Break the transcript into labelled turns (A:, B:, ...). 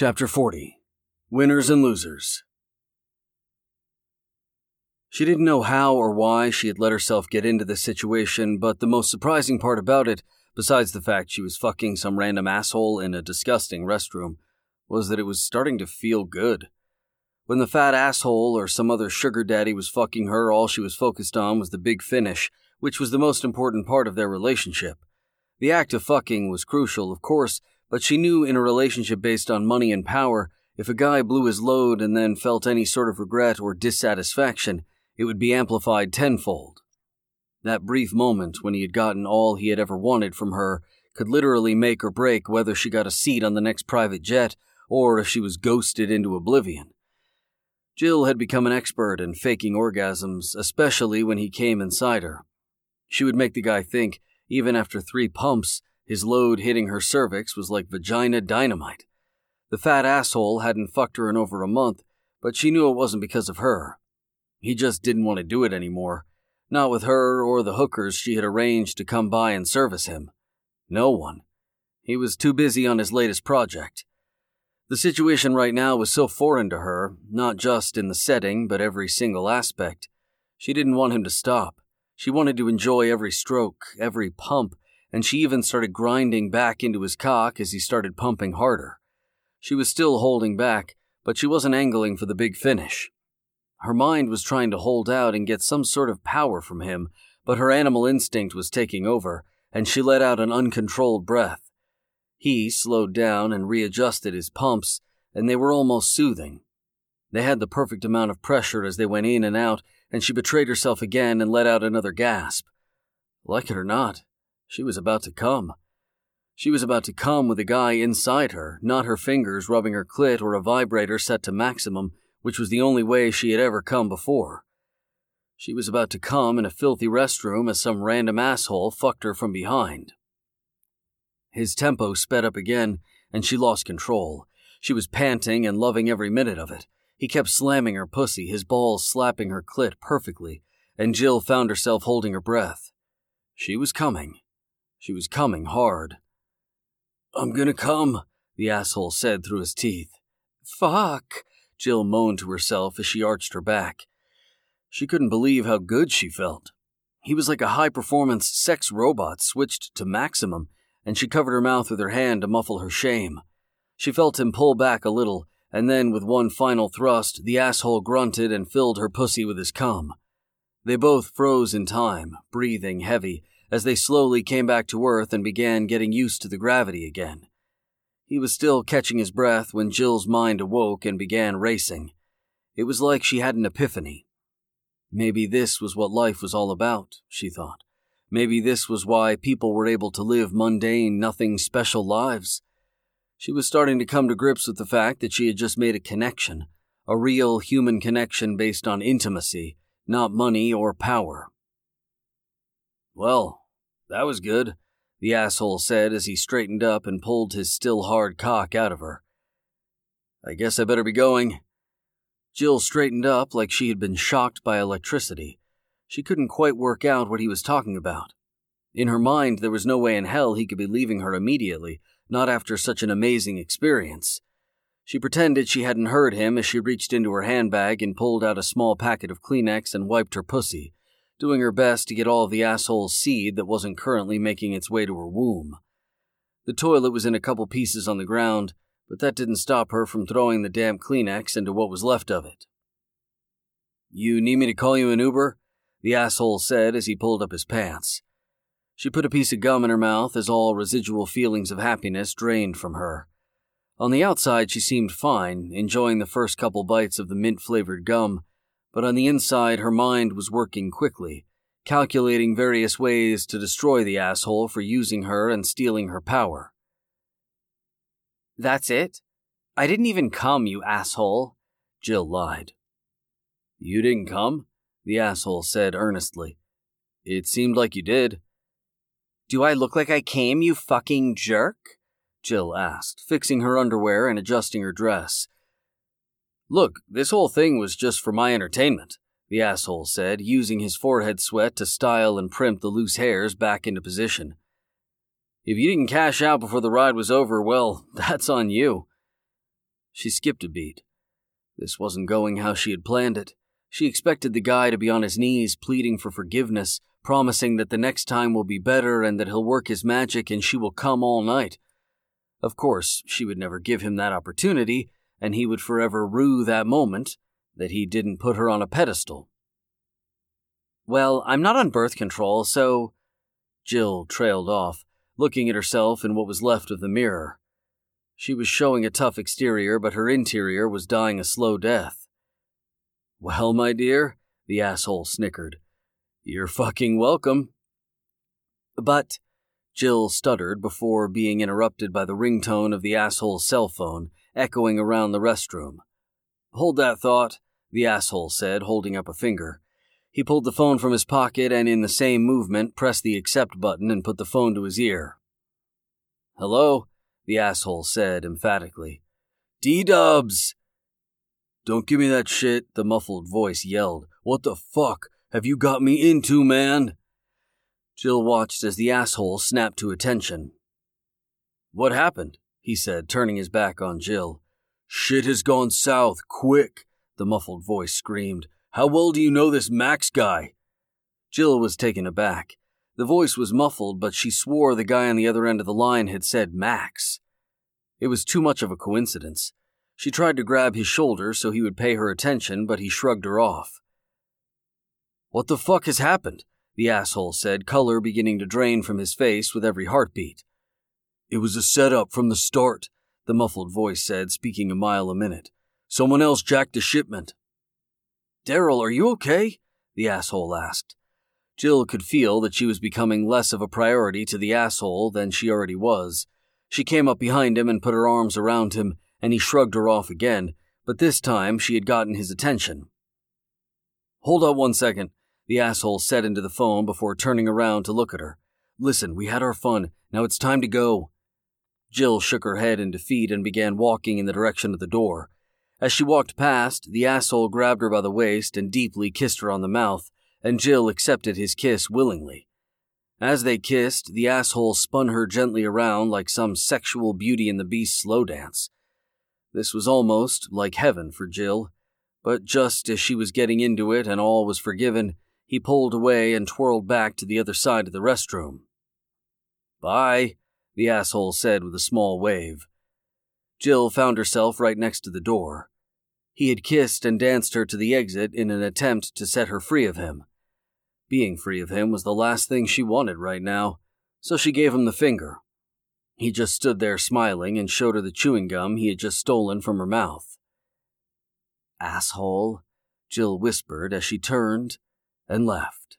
A: Chapter 40 Winners and Losers. She didn't know how or why she had let herself get into this situation, but the most surprising part about it, besides the fact she was fucking some random asshole in a disgusting restroom, was that it was starting to feel good. When the fat asshole or some other sugar daddy was fucking her, all she was focused on was the big finish, which was the most important part of their relationship. The act of fucking was crucial, of course, but she knew in a relationship based on money and power, if a guy blew his load and then felt any sort of regret or dissatisfaction, it would be amplified tenfold. That brief moment when he had gotten all he had ever wanted from her could literally make or break whether she got a seat on the next private jet or if she was ghosted into oblivion. Jill had become an expert in faking orgasms, especially when he came inside her. She would make the guy think, even after three pumps, his load hitting her cervix was like vagina dynamite. The fat asshole hadn't fucked her in over a month, but she knew it wasn't because of her. He just didn't want to do it anymore. Not with her or the hookers she had arranged to come by and service him. No one. He was too busy on his latest project. The situation right now was so foreign to her, not just in the setting, but every single aspect. She didn't want him to stop. She wanted to enjoy every stroke, every pump, and she even started grinding back into his cock as he started pumping harder. She was still holding back, but she wasn't angling for the big finish. Her mind was trying to hold out and get some sort of power from him, but her animal instinct was taking over, and she let out an uncontrolled breath. He slowed down and readjusted his pumps, and they were almost soothing. They had the perfect amount of pressure as they went in and out, and she betrayed herself again and let out another gasp. Like it or not, she was about to come. She was about to come with a guy inside her, not her fingers rubbing her clit or a vibrator set to maximum, which was the only way she had ever come before. She was about to come in a filthy restroom as some random asshole fucked her from behind. His tempo sped up again, and she lost control. She was panting and loving every minute of it. He kept slamming her pussy, his balls slapping her clit perfectly, and Jill found herself holding her breath. She was coming. She was coming hard. I'm gonna come, the asshole said through his teeth. Fuck, Jill moaned to herself as she arched her back. She couldn't believe how good she felt. He was like a high performance sex robot switched to maximum, and she covered her mouth with her hand to muffle her shame. She felt him pull back a little, and then with one final thrust, the asshole grunted and filled her pussy with his cum. They both froze in time, breathing heavy, as they slowly came back to Earth and began getting used to the gravity again. He was still catching his breath when Jill's mind awoke and began racing. It was like she had an epiphany. Maybe this was what life was all about, she thought. Maybe this was why people were able to live mundane, nothing special lives. She was starting to come to grips with the fact that she had just made a connection, a real human connection based on intimacy, not money or power. Well, that was good, the asshole said as he straightened up and pulled his still hard cock out of her. I guess I better be going. Jill straightened up like she had been shocked by electricity. She couldn't quite work out what he was talking about. In her mind, there was no way in hell he could be leaving her immediately, not after such an amazing experience. She pretended she hadn't heard him as she reached into her handbag and pulled out a small packet of Kleenex and wiped her pussy doing her best to get all of the asshole's seed that wasn't currently making its way to her womb. The toilet was in a couple pieces on the ground, but that didn't stop her from throwing the damp Kleenex into what was left of it. You need me to call you an Uber? The asshole said as he pulled up his pants. She put a piece of gum in her mouth as all residual feelings of happiness drained from her. On the outside, she seemed fine, enjoying the first couple bites of the mint flavored gum, but on the inside her mind was working quickly, calculating various ways to destroy the asshole for using her and stealing her power.
B: That's it? I didn't even come, you asshole,
A: Jill lied. You didn't come? The asshole said earnestly. It seemed like you did.
B: Do I look like I came, you fucking jerk?
A: Jill asked, fixing her underwear and adjusting her dress, Look, this whole thing was just for my entertainment, the asshole said, using his forehead sweat to style and primp the loose hairs back into position. If you didn't cash out before the ride was over, well, that's on you. She skipped a beat. This wasn't going how she had planned it. She expected the guy to be on his knees pleading for forgiveness, promising that the next time will be better and that he'll work his magic and she will come all night. Of course, she would never give him that opportunity, and he would forever rue that moment that he didn't put her on a pedestal.
B: Well, I'm not on birth control, so.
A: Jill trailed off, looking at herself in what was left of the mirror. She was showing a tough exterior, but her interior was dying a slow death. Well, my dear, the asshole snickered. You're fucking welcome.
B: But,
A: Jill stuttered before being interrupted by the ringtone of the asshole's cell phone echoing around the restroom. Hold that thought, the asshole said, holding up a finger. He pulled the phone from his pocket and, in the same movement, pressed the accept button and put the phone to his ear. Hello, the asshole said emphatically. D dubs! Don't give me that shit, the muffled voice yelled. What the fuck have you got me into, man? Jill watched as the asshole snapped to attention. What happened? He said, turning his back on Jill. Shit has gone south, quick, the muffled voice screamed. How well do you know this Max guy? Jill was taken aback. The voice was muffled, but she swore the guy on the other end of the line had said Max. It was too much of a coincidence. She tried to grab his shoulder so he would pay her attention, but he shrugged her off. What the fuck has happened? The asshole said, color beginning to drain from his face with every heartbeat. It was a setup from the start, the muffled voice said, speaking a mile a minute. Someone else jacked the shipment. Daryl, are you okay? The asshole asked. Jill could feel that she was becoming less of a priority to the asshole than she already was. She came up behind him and put her arms around him, and he shrugged her off again, but this time she had gotten his attention. Hold up one second, the asshole said into the phone before turning around to look at her. Listen, we had our fun. Now it's time to go. Jill shook her head in defeat and began walking in the direction of the door. As she walked past, the asshole grabbed her by the waist and deeply kissed her on the mouth, and Jill accepted his kiss willingly. As they kissed, the asshole spun her gently around like some sexual Beauty and the Beast slow dance. This was almost like heaven for Jill, but just as she was getting into it and all was forgiven, he pulled away and twirled back to the other side of the restroom. Bye, the asshole said with a small wave. Jill found herself right next to the door. He had kissed and danced her to the exit in an attempt to set her free of him. Being free of him was the last thing she wanted right now, so she gave him the finger. He just stood there smiling and showed her the chewing gum he had just stolen from her mouth. Asshole, Jill whispered as she turned and left.